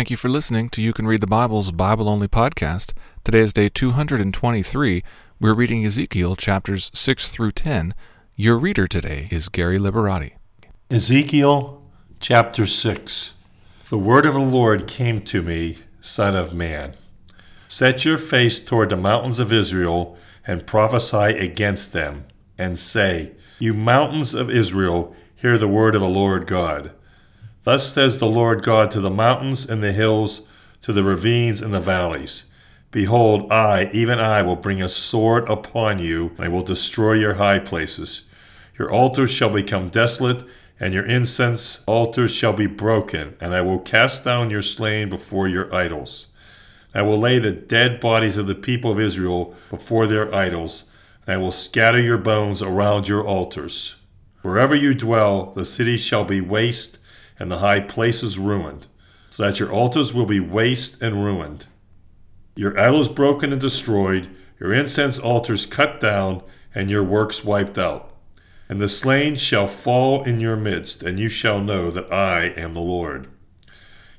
Thank you for listening to You Can Read the Bible's Bible Only podcast. Today is day 223. We're reading Ezekiel chapters 6 through 10. Your reader today is Gary Liberati. Ezekiel chapter 6 The word of the Lord came to me, Son of man. Set your face toward the mountains of Israel and prophesy against them, and say, You mountains of Israel, hear the word of the Lord God. Thus says the Lord God to the mountains and the hills, to the ravines and the valleys Behold, I, even I, will bring a sword upon you, and I will destroy your high places. Your altars shall become desolate, and your incense altars shall be broken, and I will cast down your slain before your idols. I will lay the dead bodies of the people of Israel before their idols, and I will scatter your bones around your altars. Wherever you dwell, the city shall be waste and the high places ruined, so that your altars will be waste and ruined. Your idols broken and destroyed, your incense altars cut down, and your works wiped out. And the slain shall fall in your midst, and you shall know that I am the Lord.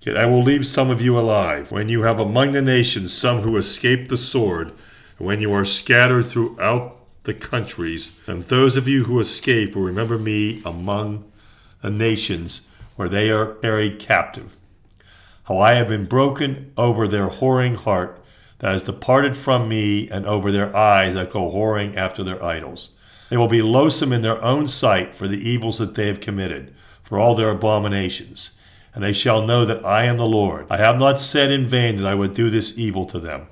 Yet I will leave some of you alive, when you have among the nations some who escaped the sword, and when you are scattered throughout the countries, and those of you who escape will remember me among the nations where they are carried captive. How I have been broken over their whoring heart that has departed from me, and over their eyes that go whoring after their idols. They will be loathsome in their own sight for the evils that they have committed, for all their abominations. And they shall know that I am the Lord. I have not said in vain that I would do this evil to them.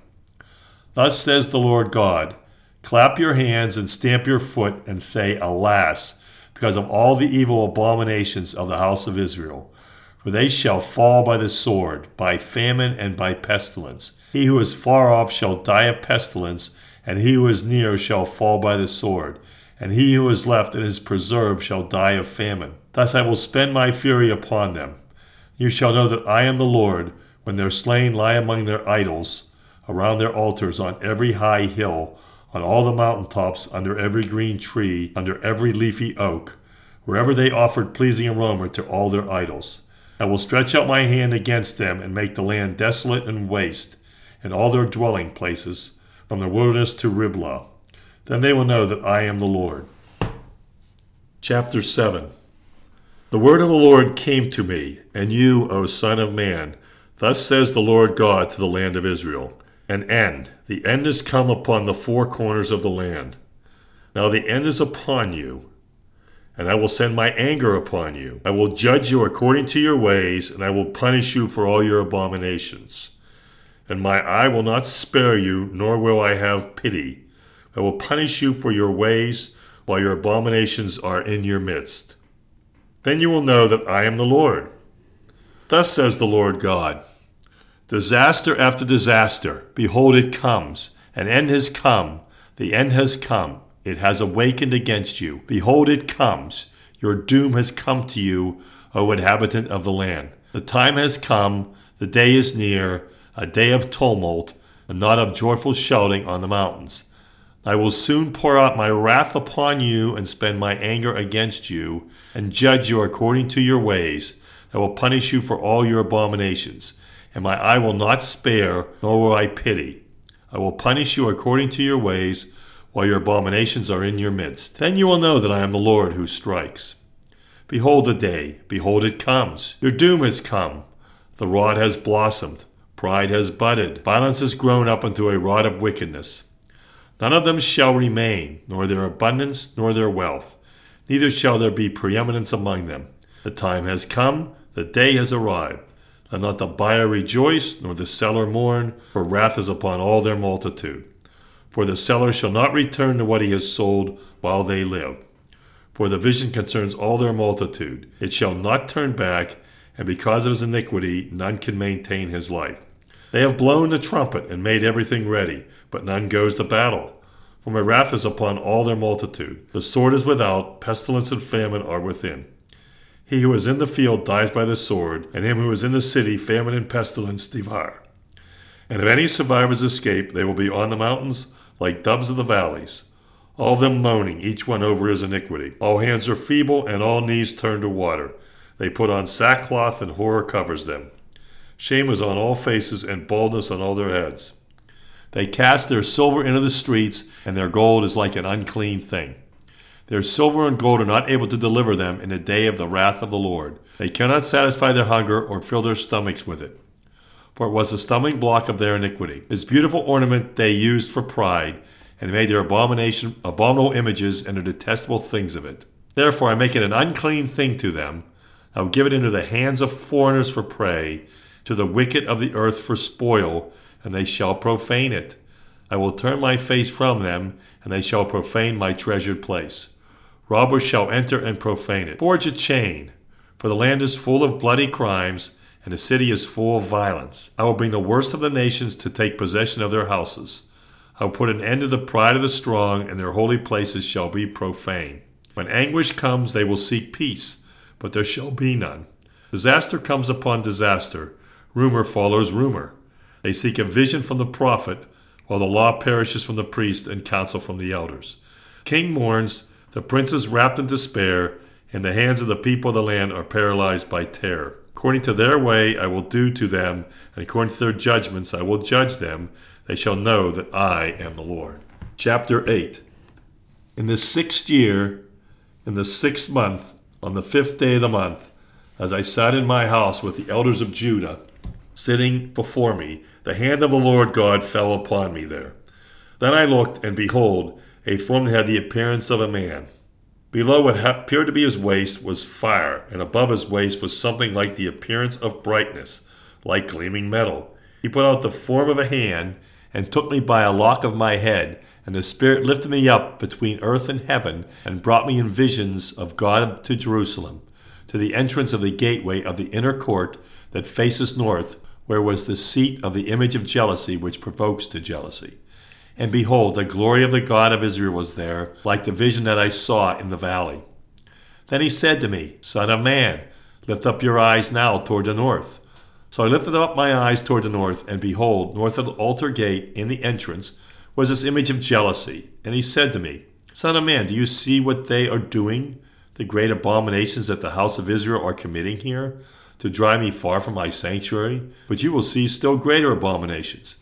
Thus says the Lord God Clap your hands and stamp your foot and say, Alas! Because of all the evil abominations of the house of Israel. For they shall fall by the sword, by famine, and by pestilence. He who is far off shall die of pestilence, and he who is near shall fall by the sword. And he who is left and is preserved shall die of famine. Thus I will spend my fury upon them. You shall know that I am the Lord, when their slain lie among their idols, around their altars on every high hill, on all the mountain tops, under every green tree, under every leafy oak, wherever they offered pleasing aroma to all their idols. I will stretch out my hand against them and make the land desolate and waste, and all their dwelling places, from the wilderness to Riblah. Then they will know that I am the Lord. Chapter 7 The word of the Lord came to me, and you, O Son of Man, thus says the Lord God to the land of Israel an end. The end is come upon the four corners of the land. Now the end is upon you, and I will send my anger upon you. I will judge you according to your ways, and I will punish you for all your abominations. And my eye will not spare you, nor will I have pity. I will punish you for your ways, while your abominations are in your midst. Then you will know that I am the Lord. Thus says the Lord God. Disaster after disaster, behold, it comes. An end has come. The end has come. It has awakened against you. Behold, it comes. Your doom has come to you, O inhabitant of the land. The time has come. The day is near, a day of tumult, and not of joyful shouting on the mountains. I will soon pour out my wrath upon you and spend my anger against you, and judge you according to your ways. I will punish you for all your abominations and my eye will not spare, nor will I pity. I will punish you according to your ways, while your abominations are in your midst. Then you will know that I am the Lord who strikes. Behold the day, behold it comes. Your doom has come. The rod has blossomed, pride has budded, violence has grown up into a rod of wickedness. None of them shall remain, nor their abundance, nor their wealth. Neither shall there be preeminence among them. The time has come, the day has arrived. Let not the buyer rejoice, nor the seller mourn, for wrath is upon all their multitude. For the seller shall not return to what he has sold while they live. For the vision concerns all their multitude. It shall not turn back, and because of his iniquity, none can maintain his life. They have blown the trumpet and made everything ready, but none goes to battle. For my wrath is upon all their multitude. The sword is without, pestilence and famine are within. He who is in the field dies by the sword, and him who is in the city famine and pestilence devour. And if any survivors escape, they will be on the mountains like doves of the valleys, all of them moaning, each one over his iniquity. All hands are feeble, and all knees turn to water. They put on sackcloth, and horror covers them. Shame is on all faces, and baldness on all their heads. They cast their silver into the streets, and their gold is like an unclean thing. Their silver and gold are not able to deliver them in the day of the wrath of the Lord. They cannot satisfy their hunger or fill their stomachs with it. For it was the stumbling block of their iniquity. This beautiful ornament they used for pride, and made their abomination abominable images and the detestable things of it. Therefore I make it an unclean thing to them. I will give it into the hands of foreigners for prey, to the wicked of the earth for spoil, and they shall profane it. I will turn my face from them, and they shall profane my treasured place. Robbers shall enter and profane it. Forge a chain, for the land is full of bloody crimes, and the city is full of violence. I will bring the worst of the nations to take possession of their houses. I will put an end to the pride of the strong, and their holy places shall be profane. When anguish comes, they will seek peace, but there shall be none. Disaster comes upon disaster, rumor follows rumor. They seek a vision from the prophet, while the law perishes from the priest and counsel from the elders. King mourns, the princes wrapped in despair, and the hands of the people of the land are paralyzed by terror. According to their way I will do to them, and according to their judgments I will judge them. They shall know that I am the Lord. Chapter 8 In the sixth year, in the sixth month, on the fifth day of the month, as I sat in my house with the elders of Judah, sitting before me, the hand of the Lord God fell upon me there. Then I looked, and behold, a form had the appearance of a man. Below what appeared to be his waist was fire, and above his waist was something like the appearance of brightness, like gleaming metal. He put out the form of a hand, and took me by a lock of my head, and the Spirit lifted me up between earth and heaven, and brought me in visions of God to Jerusalem, to the entrance of the gateway of the inner court that faces north, where was the seat of the image of jealousy which provokes to jealousy. And behold, the glory of the God of Israel was there, like the vision that I saw in the valley. Then he said to me, Son of man, lift up your eyes now toward the north. So I lifted up my eyes toward the north, and behold, north of the altar gate in the entrance was this image of jealousy. And he said to me, Son of man, do you see what they are doing, the great abominations that the house of Israel are committing here, to drive me far from my sanctuary? But you will see still greater abominations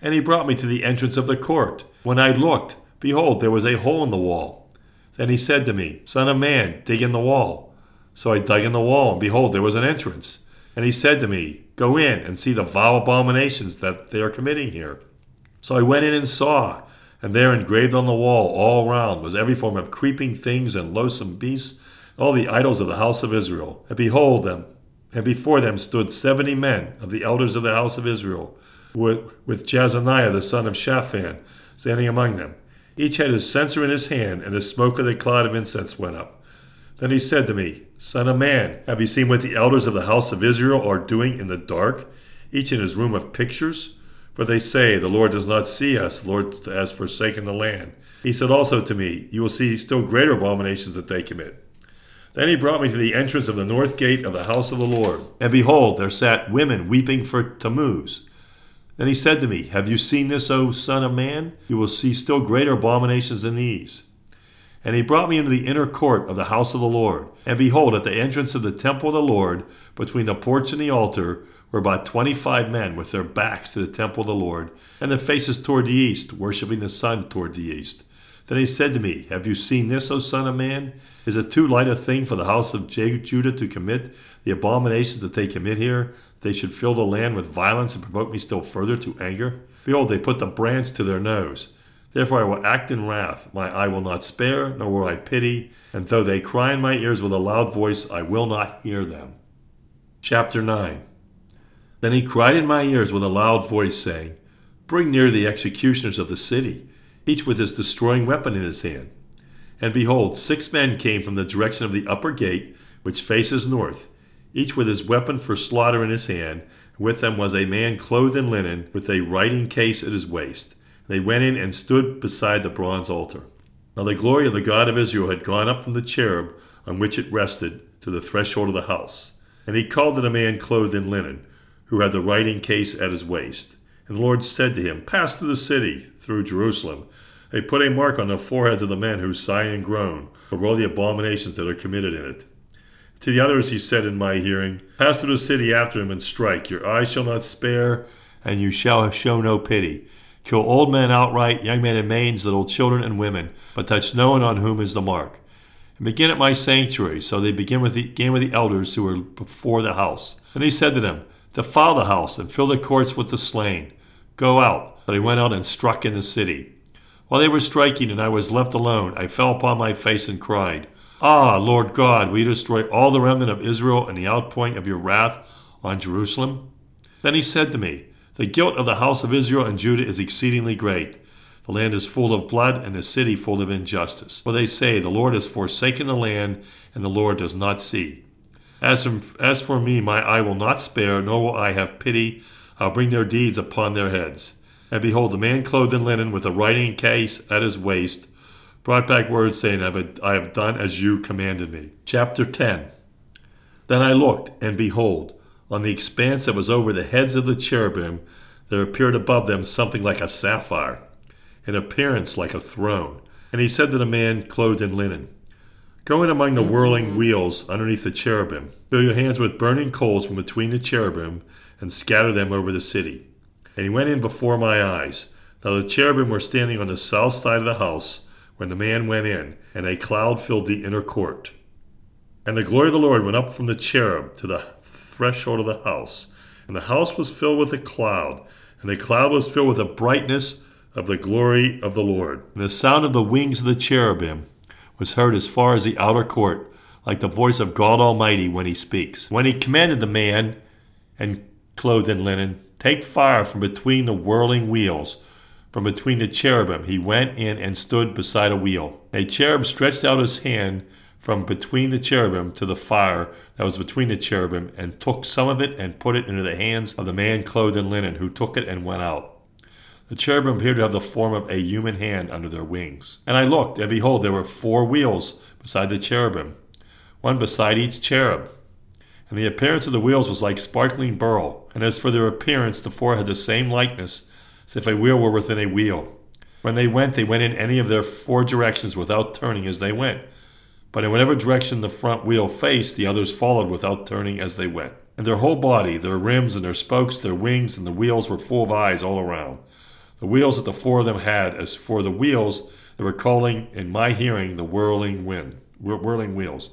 and he brought me to the entrance of the court. When I looked, behold, there was a hole in the wall. Then he said to me, Son of man, dig in the wall. So I dug in the wall, and behold, there was an entrance. And he said to me, Go in and see the vile abominations that they are committing here. So I went in and saw, and there engraved on the wall all round was every form of creeping things and loathsome beasts, all the idols of the house of Israel. And behold them, and before them stood seventy men of the elders of the house of Israel with, with Jaazaniah the son of Shaphan standing among them. Each had his censer in his hand, and the smoke of the cloud of incense went up. Then he said to me, Son of man, have you seen what the elders of the house of Israel are doing in the dark, each in his room of pictures? For they say, The Lord does not see us, the Lord has forsaken the land. He said also to me, You will see still greater abominations that they commit. Then he brought me to the entrance of the north gate of the house of the Lord. And behold, there sat women weeping for Tammuz then he said to me, Have you seen this, O Son of Man? You will see still greater abominations than these. And he brought me into the inner court of the house of the Lord. And behold, at the entrance of the temple of the Lord, between the porch and the altar, were about twenty five men with their backs to the temple of the Lord, and their faces toward the east, worshipping the sun toward the east. Then he said to me, Have you seen this, O Son of Man? Is it too light a thing for the house of Judah to commit the abominations that they commit here? They should fill the land with violence and provoke me still further to anger? Behold, they put the branch to their nose. Therefore I will act in wrath. My eye will not spare, nor will I pity. And though they cry in my ears with a loud voice, I will not hear them. Chapter 9 Then he cried in my ears with a loud voice, saying, Bring near the executioners of the city each with his destroying weapon in his hand. And behold, six men came from the direction of the upper gate, which faces north, each with his weapon for slaughter in his hand. With them was a man clothed in linen, with a writing case at his waist. They went in and stood beside the bronze altar. Now the glory of the God of Israel had gone up from the cherub on which it rested to the threshold of the house. And he called to the man clothed in linen, who had the writing case at his waist. And the Lord said to him, Pass through the city, through Jerusalem. They put a mark on the foreheads of the men who sigh and groan over all the abominations that are committed in it. To the others he said in my hearing, Pass through the city after him and strike. Your eyes shall not spare, and you shall show no pity. Kill old men outright, young men and maidens, little children and women, but touch no one on whom is the mark. And begin at my sanctuary. So they begin with the, began with the elders who were before the house. And he said to them, Defile the house and fill the courts with the slain. Go out. But he went out and struck in the city. While they were striking and I was left alone, I fell upon my face and cried, Ah, Lord God, will you destroy all the remnant of Israel and the outpouring of your wrath on Jerusalem? Then he said to me, The guilt of the house of Israel and Judah is exceedingly great. The land is full of blood, and the city full of injustice. For they say, The Lord has forsaken the land, and the Lord does not see. As as for me, my eye will not spare, nor will I have pity. I'll bring their deeds upon their heads. And behold, a man clothed in linen, with a writing case at his waist, brought back word saying, I have done as you commanded me. Chapter 10 Then I looked, and behold, on the expanse that was over the heads of the cherubim, there appeared above them something like a sapphire, in appearance like a throne. And he said to the man clothed in linen, Go in among the whirling wheels underneath the cherubim. Fill your hands with burning coals from between the cherubim, and scatter them over the city. And he went in before my eyes. Now the cherubim were standing on the south side of the house when the man went in, and a cloud filled the inner court. And the glory of the Lord went up from the cherub to the threshold of the house. And the house was filled with a cloud, and the cloud was filled with the brightness of the glory of the Lord. And the sound of the wings of the cherubim was heard as far as the outer court, like the voice of God Almighty when he speaks. When he commanded the man, and clothed in linen, take fire from between the whirling wheels from between the cherubim, he went in and stood beside a wheel. A cherub stretched out his hand from between the cherubim to the fire that was between the cherubim, and took some of it and put it into the hands of the man clothed in linen, who took it and went out. The cherubim appeared to have the form of a human hand under their wings. And I looked, and behold, there were four wheels beside the cherubim, one beside each cherub. And the appearance of the wheels was like sparkling beryl, and as for their appearance, the four had the same likeness as if a wheel were within a wheel. When they went, they went in any of their four directions without turning as they went. But in whatever direction the front wheel faced, the others followed without turning as they went. And their whole body, their rims and their spokes, their wings and the wheels were full of eyes all around. The wheels that the four of them had, as for the wheels, they were calling in my hearing the whirling wind, whirling wheels.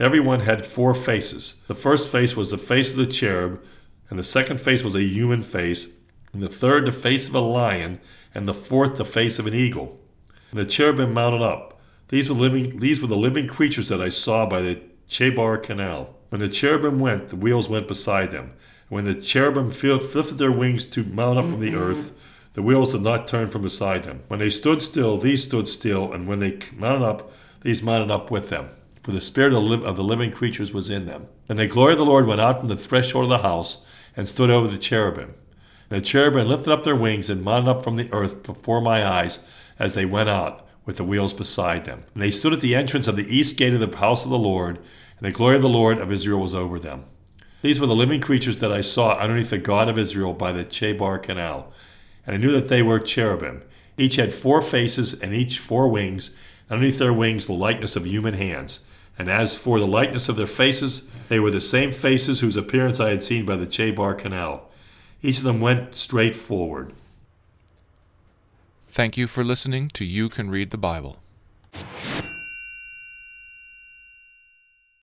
And every one had four faces. The first face was the face of the cherub, and the second face was a human face, and the third the face of a lion, and the fourth the face of an eagle. And the cherubim mounted up. These were living these were the living creatures that I saw by the Chebar canal. When the cherubim went, the wheels went beside them. And when the cherubim lifted their wings to mount up from the mm-hmm. earth, the wheels did not turn from beside them. When they stood still, these stood still, and when they mounted up, these mounted up with them. For the spirit of the living creatures was in them. And the glory of the Lord went out from the threshold of the house and stood over the cherubim. And The cherubim lifted up their wings and mounted up from the earth before my eyes as they went out, with the wheels beside them. And they stood at the entrance of the east gate of the house of the Lord, and the glory of the Lord of Israel was over them. These were the living creatures that I saw underneath the God of Israel by the Chebar canal, and I knew that they were cherubim. Each had four faces and each four wings, underneath their wings the likeness of human hands. And as for the likeness of their faces, they were the same faces whose appearance I had seen by the Chebar canal. Each of them went straight forward. Thank you for listening to You Can Read the Bible.